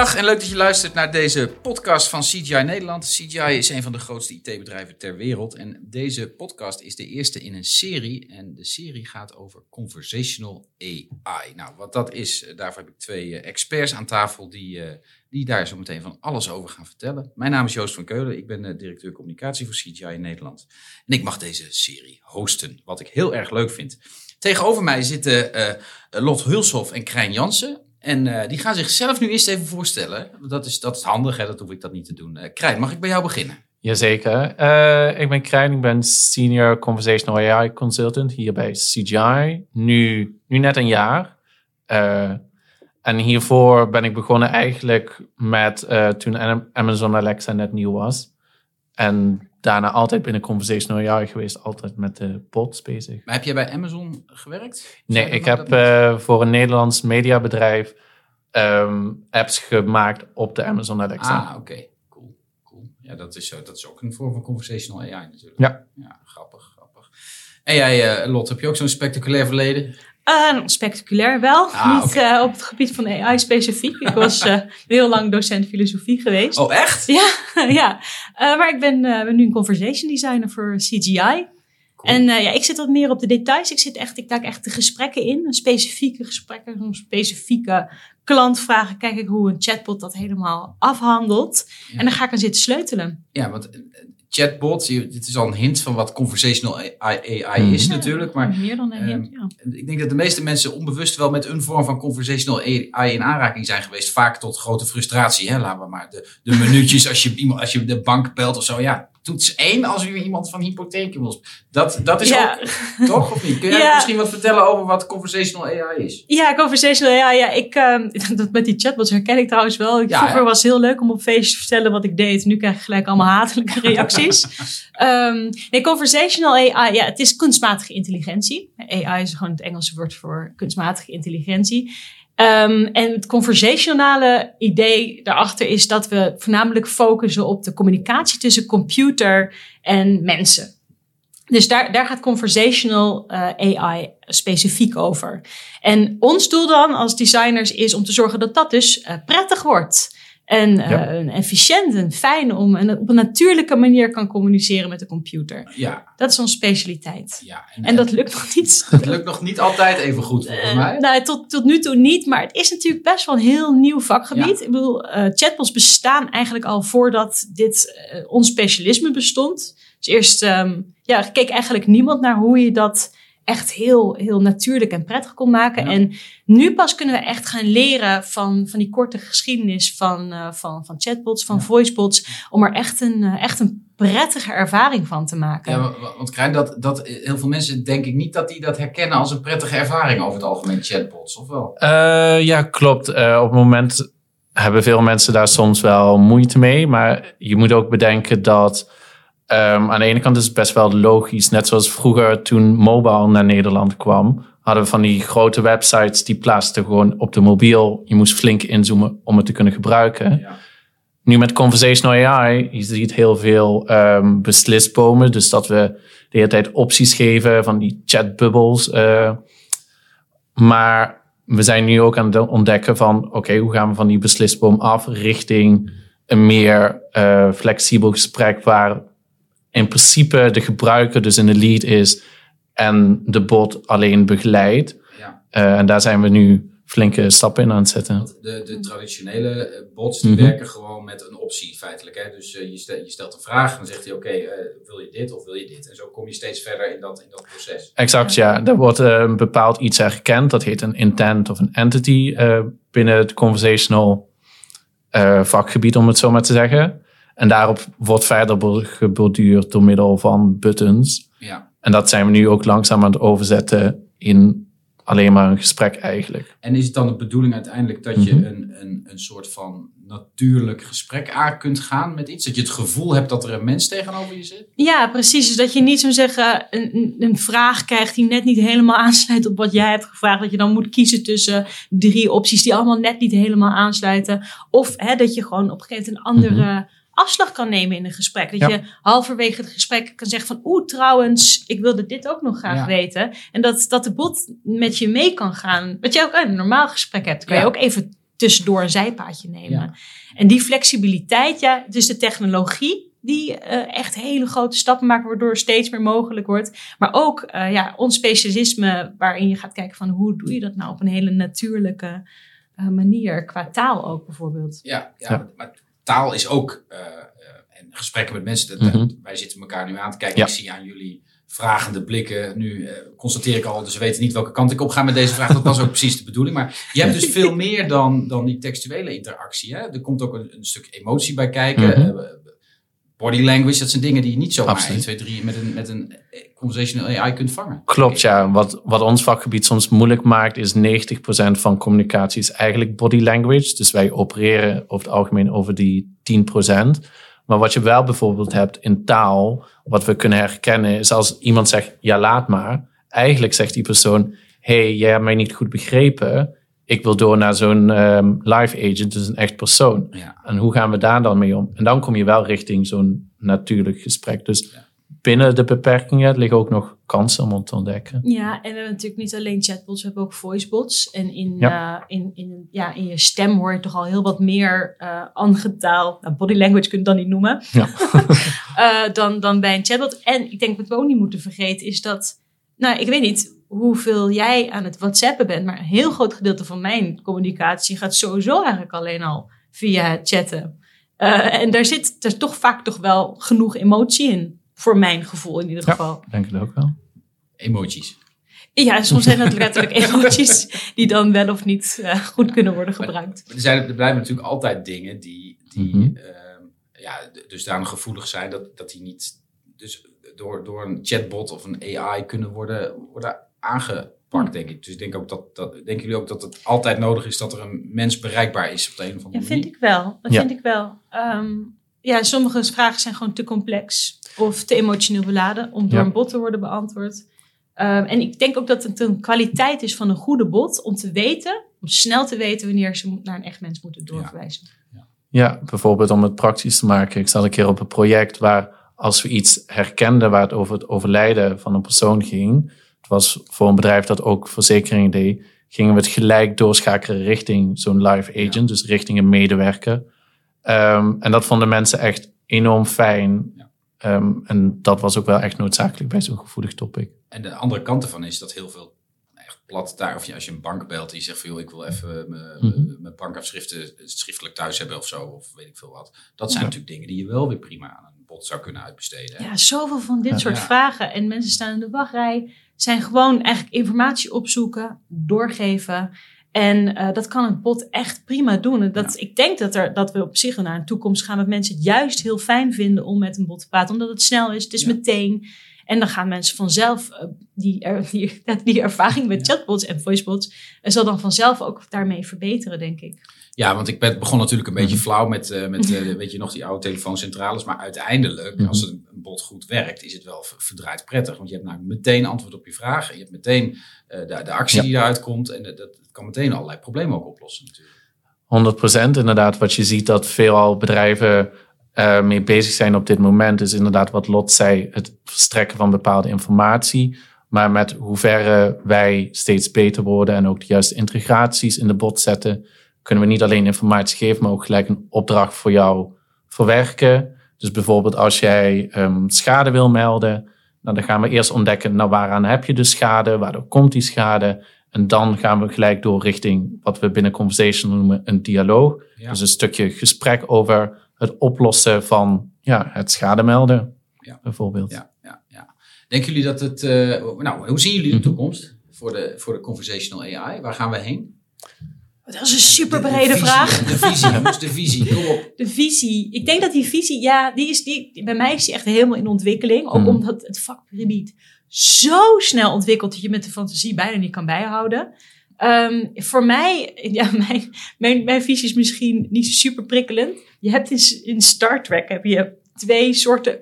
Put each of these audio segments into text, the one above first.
Dag en leuk dat je luistert naar deze podcast van CGI Nederland. CGI is een van de grootste IT-bedrijven ter wereld. En deze podcast is de eerste in een serie. En de serie gaat over conversational AI. Nou, wat dat is, eh, daarvoor heb ik twee eh, experts aan tafel die, eh, die daar zo meteen van alles over gaan vertellen. Mijn naam is Joost van Keulen. Ik ben directeur communicatie voor CGI in Nederland. En ik mag deze serie hosten, wat ik heel erg leuk vind. Tegenover mij zitten Lot Hulshoff en Krijn Jansen. En uh, die gaan zichzelf nu eerst even voorstellen. Dat is, dat is handig, hè? dat hoef ik dat niet te doen. Uh, Krijn, mag ik bij jou beginnen? Jazeker. Uh, ik ben Krijn, ik ben Senior Conversational AI Consultant hier bij CGI. Nu, nu net een jaar. en hiervoor ben ik begonnen eigenlijk met toen Amazon Alexa net nieuw was. En daarna altijd binnen Conversational AI geweest, altijd met de bots bezig. Maar heb jij bij Amazon gewerkt? Nee, ik heb uh, voor een Nederlands mediabedrijf um, apps gemaakt op de Amazon Alexa. Ah, oké. Cool, cool. Ja, dat is, dat is ook een vorm van Conversational AI natuurlijk. Ja. Ja, grappig, grappig. En jij, uh, Lot, heb je ook zo'n spectaculair verleden? Uh, spectaculair wel. Ah, Niet uh, op het gebied van AI specifiek. Ik was uh, heel lang docent filosofie geweest. Oh, echt? Ja, ja. maar ik ben, ben, nu een conversation designer voor CGI. Cool. En ja, ik zit wat meer op de details. Ik, zit echt, ik duik echt de gesprekken in. Een specifieke gesprekken, een specifieke klantvragen. Kijk ik hoe een chatbot dat helemaal afhandelt. En dan ga ik aan zitten sleutelen. Ja, want chatbots. Dit is al een hint van wat conversational AI is natuurlijk. Maar, meer dan een hint, ehm, ja. Ik denk dat de meeste mensen onbewust wel met een vorm van conversational AI in aanraking zijn geweest. Vaak tot grote frustratie. Hè? Laten we maar de, de minuutjes als je, iemand, als je de bank belt of zo. Ja, toets 1 als u iemand van hypotheken wil. Dat, dat is ja. ook, toch of niet? Kun jij misschien wat vertellen over wat conversational AI is? Ja, conversational AI. Ja, ik, uh, dat met die chatbots herken ik trouwens wel. Ik, vroeger was het heel leuk om op feestjes te vertellen wat ik deed. Nu krijg ik gelijk allemaal hatelijke reacties. um, nee, conversational AI, ja, het is kunstmatige intelligentie. AI is gewoon het Engelse woord voor kunstmatige intelligentie. Um, en het conversationale idee daarachter is dat we voornamelijk focussen op de communicatie tussen computer en mensen. Dus daar, daar gaat conversational uh, AI specifiek over. En ons doel dan als designers is om te zorgen dat dat dus uh, prettig wordt. En uh, een efficiënt en fijn om en op een natuurlijke manier kan communiceren met de computer. Ja. Dat is onze specialiteit. Ja, en, en dat lukt nog niet. Dat lukt nog niet altijd even goed volgens mij. nou, tot, tot nu toe niet, maar het is natuurlijk best wel een heel nieuw vakgebied. Ik bedoel, uh, chatbots bestaan eigenlijk al voordat dit ons specialisme bestond. Dus eerst um, ja, keek eigenlijk niemand naar hoe je dat echt heel, heel natuurlijk en prettig kon maken. En nu pas kunnen we echt gaan leren van, van die korte geschiedenis van, uh, van, van chatbots, van ja. voicebots, om er echt een, uh, echt een prettige ervaring van te maken. Ja, want Krijn, dat, dat heel veel mensen denk ik niet dat die dat herkennen als een prettige ervaring over het algemeen chatbots, of wel? Uh, ja, klopt. op het moment hebben veel mensen daar soms wel moeite mee, maar je moet ook bedenken dat Um, aan de ene kant is het best wel logisch. Net zoals vroeger toen mobile naar Nederland kwam, hadden we van die grote websites die plaatsten gewoon op de mobiel. Je moest flink inzoomen om het te kunnen gebruiken. Ja. Nu met conversational AI, je ziet heel veel um, beslisbomen. Dus dat we de hele tijd opties geven van die chatbubbles. Uh, maar we zijn nu ook aan het ontdekken van, oké, okay, hoe gaan we van die beslisboom af richting een meer uh, flexibel gesprek waar in principe de gebruiker dus in de lead is en de bot alleen begeleidt. Ja. Uh, en daar zijn we nu flinke stappen in aan het zetten. De, de traditionele eh, bots die mm -hmm. werken gewoon met een optie feitelijk. Hè? Dus uh, je, stelt, je, stelt, een vraag en dan zegt hij oké, okay, uh, wil je dit of wil je dit? En zo kom je steeds verder in dat, in dat proces. Exact, ja. Er wordt een bepaald iets herkend. Dat heet een intent of een entity binnen het conversational vakgebied, om het zo maar te zeggen. En daarop wordt verder geborduurd door middel van buttons. Ja. En dat zijn we nu ook langzaam aan het overzetten in alleen maar een gesprek eigenlijk. En is het dan de bedoeling uiteindelijk dat je mm -hmm. een, een, een soort van natuurlijk gesprek aan kunt gaan met iets? Dat je het gevoel hebt dat er een mens tegenover je zit? Ja, precies. Dus dat je niet zo zeggen een, een vraag krijgt die net niet helemaal aansluit op wat jij hebt gevraagd. Dat je dan moet kiezen tussen drie opties die allemaal net niet helemaal aansluiten. Of hè, dat je gewoon op een gegeven moment een andere... Mm -hmm afslag kan nemen in een gesprek. Dat ja. je halverwege het gesprek kan zeggen van... oeh, trouwens, ik wilde dit ook nog graag ja. weten. En dat, dat de bot met je mee kan gaan. Wat je ook in een normaal gesprek hebt. Kan ja. je ook even tussendoor een zijpaadje nemen. En die flexibiliteit, ja, dus de technologie die uh, echt hele grote stappen maken, waardoor steeds meer mogelijk wordt. Maar ook uh, ja, ons specialisme, waarin je gaat kijken van hoe doe je dat nou op een hele natuurlijke uh, manier, qua taal ook bijvoorbeeld. Ja, ja, maar taal is ook, en gesprekken met mensen, mm -hmm. wij zitten elkaar nu aan te kijken, ja. ik zie aan jullie vragende blikken. Nu constateer ik al, dus we weten niet welke kant ik op ga met deze vraag. Dat was ook precies de bedoeling. Maar je hebt dus veel meer dan, dan die textuele interactie. Hè? Er komt ook een, een stuk emotie bij kijken. Mm -hmm body language, dat zijn dingen die je niet zomaar Absoluut. 1, 2, 3 met een, met een conversational AI kunt vangen. Klopt, ja. Wat, wat ons vakgebied soms moeilijk maakt, is 90% van communicatie is eigenlijk body language. Dus wij opereren over het algemeen over die 10%. Maar wat je wel bijvoorbeeld hebt in taal, wat we kunnen herkennen, is als iemand zegt, ja laat maar. Eigenlijk zegt die persoon, hey, jij hebt mij niet goed begrepen ik wil door naar zo'n um, live agent, dus een echt persoon. Ja. En hoe gaan we daar dan mee om? En dan kom je wel richting zo'n natuurlijk gesprek. Dus binnen de beperkingen liggen ook nog kansen om te ontdekken. Ja, en we hebben natuurlijk niet alleen chatbots, we hebben ook voicebots. En in, ja. Uh, in, in, ja, in je stem hoor je toch al heel wat meer uh, andere taal. Nou, body language kun je dan niet noemen. Ja. uh, dan, dan bij een chatbot. En ik denk wat we ook niet moeten vergeten is dat... Nou, ik weet niet hoeveel jij aan het whatsappen bent. Maar een heel groot gedeelte van mijn communicatie gaat sowieso eigenlijk alleen al via chatten. Uh, en daar zit er toch vaak toch wel genoeg emotie in. Voor mijn gevoel in ieder geval. Ja, denk ik ook wel. Emoties. Ja, soms zijn het letterlijk emoties die dan wel of niet uh, goed kunnen worden gebruikt. Maar er, zijn, er blijven natuurlijk altijd dingen die, die mm -hmm. uh, ja, dus daarom gevoelig zijn dat, dat die niet dus door, door een chatbot of een AI kunnen worden, worden aangepakt, denk ik. Dus ik denk ook dat, dat denken jullie ook dat het altijd nodig is dat er een mens bereikbaar is op de een of andere ja, manier? vind ik wel. Dat vind ik wel. Um, ja, sommige vragen zijn gewoon te complex of te emotioneel beladen om door een bot te worden beantwoord. Um, en ik denk ook dat het een kwaliteit is van een goede bot om te weten, om snel te weten wanneer ze naar een echt mens moeten doorverwijzen. Ja. ja, bijvoorbeeld om het praktisch te maken. Ik zat een keer op een project waar als we iets herkenden waar het over het overlijden van een persoon ging, was voor een bedrijf dat ook verzekeringen deed, gingen we het gelijk doorschakelen richting zo'n live agent, dus richting een medewerker. Um, en dat vonden mensen echt enorm fijn. Ja. Um, en dat was ook wel echt noodzakelijk bij zo'n gevoelig topic. En de andere kant ervan is dat heel veel echt plat daar, of als je een bank belt die zegt van joh, ik wil even mijn mm bankafschriften schriftelijk thuis hebben of zo, of weet ik veel wat. Dat zijn natuurlijk dingen die je wel weer prima aan zou kunnen uitbesteden. Ja, zoveel van dit soort vragen. En mensen staan in de wachtrij zijn gewoon eigenlijk informatie opzoeken, doorgeven. En uh, dat kan een bot echt prima doen. Dat, Ik denk dat, er, dat we op zich naar een toekomst gaan dat mensen het juist heel fijn vinden om met een bot te praten. Omdat het snel is, het is meteen. En dan gaan mensen vanzelf, uh, die, er, die, die, ervaring met chatbots en voicebots, en zal dan vanzelf ook daarmee verbeteren, denk ik. Ja, want ik ben, begon natuurlijk een beetje mhm. flauw met, uh, met uh, weet je nog, die oude telefooncentrales. Maar uiteindelijk, mm -hmm. als een bot goed werkt, is het wel verdraaid prettig. Want je hebt namelijk meteen antwoord op je vragen. Je hebt meteen uh, de, de actie ja. die eruit komt. En dat, dat kan meteen allerlei problemen ook oplossen natuurlijk. 100% inderdaad. Wat je ziet dat veelal bedrijven uh, mee bezig zijn op dit moment, is inderdaad wat Lot zei, het verstrekken van bepaalde informatie. Maar met hoeverre wij steeds beter worden en ook de juiste integraties in de bot zetten, kunnen we niet alleen informatie geven, maar ook gelijk een opdracht voor jou verwerken. Dus bijvoorbeeld als jij um, schade wil melden, nou, dan gaan we eerst ontdekken, nou waaraan heb je de schade, waardoor komt die schade? En dan gaan we gelijk door richting wat we binnen Conversation noemen een dialoog. Dus een stukje gesprek over het oplossen van ja, het schade melden, ja. bijvoorbeeld. Ja, ja, ja. Denken jullie dat het, uh, nou, hoe zien jullie de mhm. toekomst voor de, voor de conversational AI? Waar gaan we heen? Dat is een super brede vraag. De visie, de visie, kom op. De visie. Ik denk dat die visie, ja, die is, die, bij mij is die echt helemaal in ontwikkeling. Ook mm. omdat het vakgebied zo snel ontwikkelt dat je met de fantasie bijna niet kan bijhouden. Um, voor mij, ja, mijn, mijn, mijn visie is misschien niet super prikkelend. Je hebt in, in Star Trek heb je twee soorten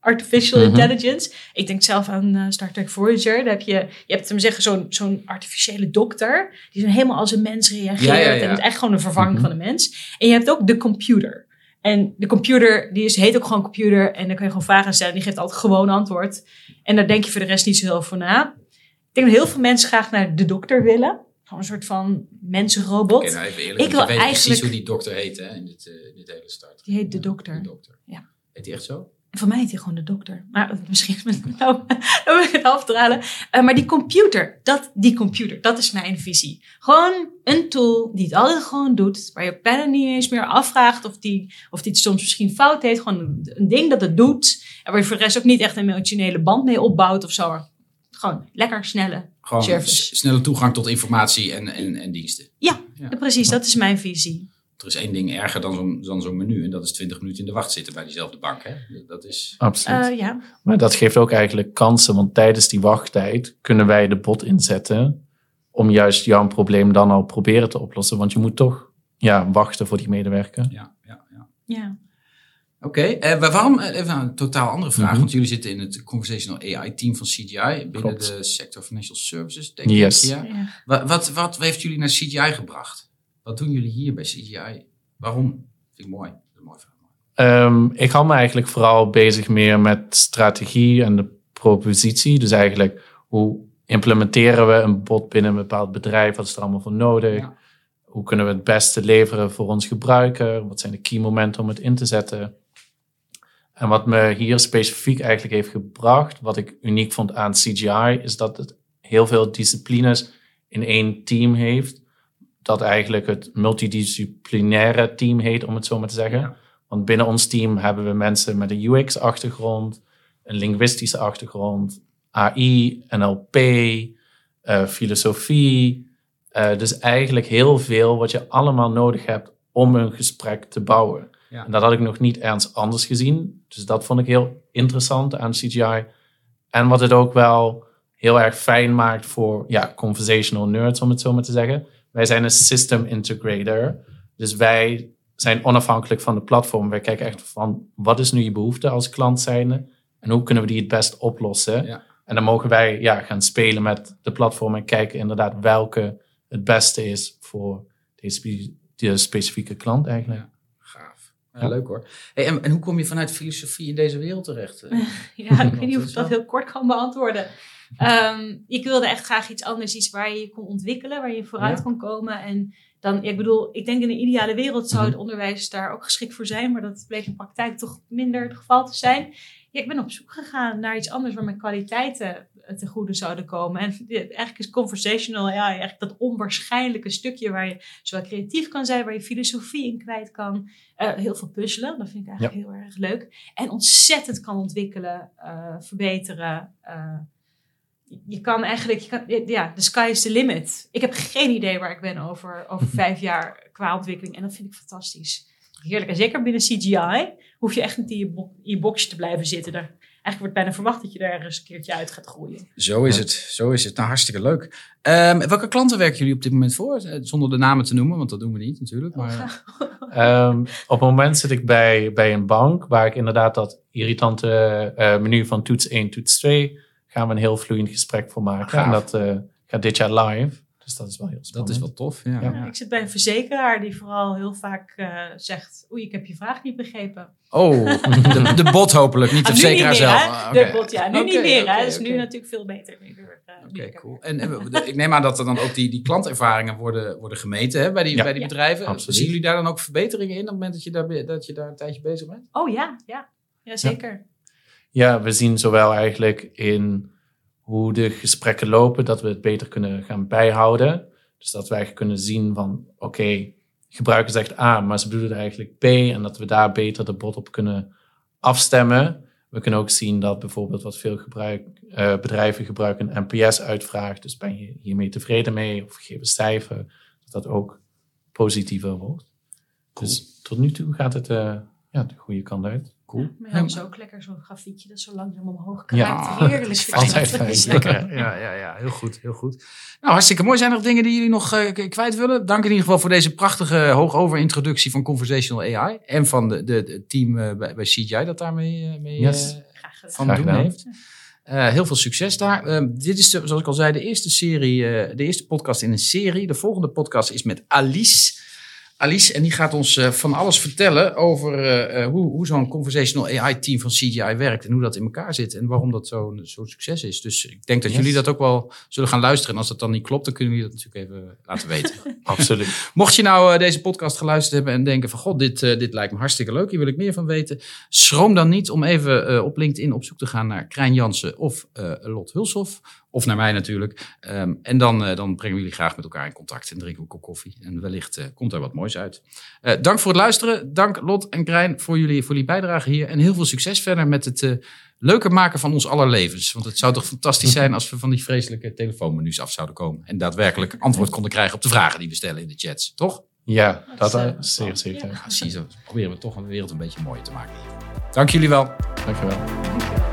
artificial mhm. intelligence. Ik denk zelf aan uh, Star Trek Voyager. Daar heb je, je hebt hem zeggen zo'n zo'n artificiële dokter die dan helemaal als een mens reageert ja, ja, ja. en het echt gewoon een vervanging mm van een mens. En je hebt ook de computer. En de computer, die is, heet ook gewoon computer. En dan kun je gewoon vragen stellen. Die geeft altijd gewoon antwoord. En daar denk je voor de rest niet zo heel over na. Ik denk dat heel veel mensen graag naar de dokter willen. Gewoon een soort van mensenrobot. Okay, nou even eerlijk, ik wil weet eigenlijk... precies hoe die dokter heet hè, in dit, uh, dit hele start. Die heet de dokter. De dokter. Ja. Heet die echt zo? Voor mij heet hij gewoon de dokter. Maar misschien is het nou, nou ik het afdralen. Uh, maar die computer, dat, die computer, dat is mijn visie. Gewoon een tool die het altijd gewoon doet. Waar je bijna niet eens meer afvraagt of die, of die het soms misschien fout heeft. Gewoon een ding dat het doet. En waar je voor de rest ook niet echt een emotionele band mee opbouwt of zo. Gewoon lekker snelle gewoon service. snelle toegang tot informatie en, en, en diensten. Ja, ja. precies. Dat is mijn visie er is één ding erger dan zo'n, dan zo'n menu. En dat is 20 minuten in de wacht zitten bij diezelfde bank. Hè? Dat is... Absoluut. Uh, ja. Maar dat geeft ook eigenlijk kansen. Want tijdens die wachttijd kunnen wij de bot inzetten. Om juist jouw probleem dan al proberen te oplossen. Want je moet toch ja, wachten voor die medewerker. Ja, ja, ja. ja. Oké, okay. uh, waarom? Eh, even een totaal andere vraag. Mhm. Want jullie zitten in het Conversational AI-team van CGI binnen de sector Financial Services, denk yes. ik. Ja. Wat, wat, wat heeft jullie naar CGI gebracht? Wat doen jullie hier bij CGI? Waarom? Vind ik mooi. Dat is een mooi vraag. Um, ik hou me eigenlijk vooral bezig meer met strategie en de propositie. Dus eigenlijk hoe implementeren we een bot binnen een bepaald bedrijf? Wat is er allemaal voor nodig? Hoe kunnen we het beste leveren voor ons gebruiker? Wat zijn de key momenten om het in te zetten? En wat me hier specifiek eigenlijk heeft gebracht, wat ik uniek vond aan CGI, is dat het heel veel disciplines in één team heeft dat eigenlijk het multidisciplinaire team heet, om het zo maar te zeggen. Want binnen ons team hebben we mensen met een UX-achtergrond, een linguïstische achtergrond, AI, NLP, uh, filosofie. Uh, dus eigenlijk heel veel wat je allemaal nodig hebt om een gesprek te bouwen. Ja. En dat had ik nog niet ergens anders gezien. Dus dat vond ik heel interessant aan CGI. En wat het ook wel heel erg fijn maakt voor ja, conversational nerds, om het zo maar te zeggen wij zijn een system integrator. Dus wij zijn onafhankelijk van de platform. Wij kijken echt van wat is nu je behoefte als klant zijnde en hoe kunnen we die het best oplossen. Ja. En dan mogen wij ja, gaan spelen met de platform en kijken inderdaad welke het beste is voor deze, de specifieke klant eigenlijk. Ja, gaaf. Ja, Leuk hoor. Hey, en, en, hoe kom je vanuit filosofie in deze wereld terecht? ja, ik weet niet of ik dat heel kort kan beantwoorden. Um, ik wilde echt graag iets anders, iets waar je je kon ontwikkelen, waar je vooruit kon komen. En dan, ik bedoel, ik denk in een ideale wereld zou het mhm. onderwijs daar ook geschikt voor zijn, maar dat bleek in praktijk toch minder het geval te zijn. Ja, ik ben op zoek gegaan naar iets anders waar mijn kwaliteiten te goede zouden komen. En eigenlijk is conversational ja, eigenlijk dat onwaarschijnlijke stukje waar je zowel creatief kan zijn, waar je filosofie in kwijt kan. Uh, heel veel puzzelen, dat vind ik eigenlijk heel erg leuk. En ontzettend kan ontwikkelen, uh, verbeteren. Uh, je kan eigenlijk, je kan, ja, the sky is the limit. Ik heb geen idee waar ik ben over, over vijf jaar qua ontwikkeling. En dat vind ik fantastisch. Heerlijk. En zeker binnen CGI hoef je echt niet in je, bo je boxje te blijven zitten. Daar, eigenlijk wordt bijna verwacht dat je er ergens een keertje uit gaat groeien. Zo is het. Zo is het. Nou, hartstikke leuk. Um, welke klanten werken jullie op dit moment voor? Eh, zonder de namen te noemen, want dat doen we niet natuurlijk. Maar... um, op het moment zit ik bij, bij een bank waar ik inderdaad dat irritante uh, menu van toets 1, toets 2 gaan we een heel vloeiend gesprek voor maken. En dat uh, gaat dit jaar live. Dus dat is wel heel spannend. Dat is wel tof, ja. ja. ik zit bij een verzekeraar die vooral heel vaak uh, zegt... Oei, ik heb je vraag niet begrepen. Oh, de, de bot hopelijk, niet de ah, verzekeraar zelf. Ah, de bot, ja. Nu niet meer, hè. Is nu natuurlijk veel beter. Oké, okay, cool. En, en, ik neem aan dat er dan ook die, die klantervaringen worden, worden gemeten hè, bij die, bij die bedrijven. Absoluut. Zien jullie daar dan ook verbeteringen in op het moment dat je daar, dat je daar een tijdje bezig bent? Oh ja, ja. ja zeker. Ja, we zien zowel eigenlijk in hoe de gesprekken lopen, dat we het beter kunnen gaan bijhouden. Dus dat wij kunnen zien van, oké, gebruiker zegt A, maar ze bedoelen eigenlijk B. En dat we daar beter de bot op kunnen afstemmen. We kunnen ook zien dat bijvoorbeeld wat veel gebruik, uh, bedrijven gebruiken een NPS uitvraagt. Dus ben je hiermee tevreden mee of geef een cijfer. Dat dat ook positiever wordt. Dus tot nu toe gaat het uh, ja, de goede kant uit. Cool. Maar ja, is ook lekker zo'n grafietje dat zo langzaam omhoog krijgt. Ja, Heerlijk. Altijd fijn. Ja, ja, ja, heel goed, heel goed. Nou, hartstikke mooi. Zijn er nog dingen die jullie nog uh, kwijt willen? Dank in ieder geval voor deze prachtige hoogover introductie van Conversational AI. En van de, de, het team uh, bij, bij CGI dat daarmee uh, mee, yes. van doen heeft. heel veel succes daar. Ehm, dit is, de, zoals ik al zei, de eerste serie, de eerste podcast in een serie. De volgende podcast is met Alice. Alice. En die gaat ons uh, van alles vertellen over uh, hoe, hoe zo'n conversational AI-team van CGI werkt. En hoe dat in elkaar zit. En waarom dat zo'n zo succes is. Dus ik denk dat yes. jullie dat ook wel zullen gaan luisteren. En als dat dan niet klopt, dan kunnen we dat natuurlijk even laten weten. Absoluut. Mocht je nou deze podcast geluisterd hebben en denken van... God, dit, dit lijkt me hartstikke leuk. Hier wil ik meer van weten. Schroom dan niet om even op LinkedIn op zoek te gaan naar Krijn Jansen of Lot Hulshoff. Of naar mij natuurlijk. Um, en dan, uh, dan brengen we jullie graag met elkaar in contact en drinken we een kop koffie. En wellicht uh, komt er wat moois uit. Uh, dank voor het luisteren. Dank Lot en Krijn voor jullie, voor jullie bijdrage hier. En heel veel succes verder met het leuker maken van ons aller levens. Want het zou toch fantastisch zijn als we van die vreselijke telefoonmenu's af zouden komen. En daadwerkelijk antwoord konden krijgen op de vragen die we stellen in de chats. Toch? Ja, dat is zeer zeker. Ja, zie je, proberen we toch een wereld een beetje mooier te maken. Dank jullie wel. Dank je wel.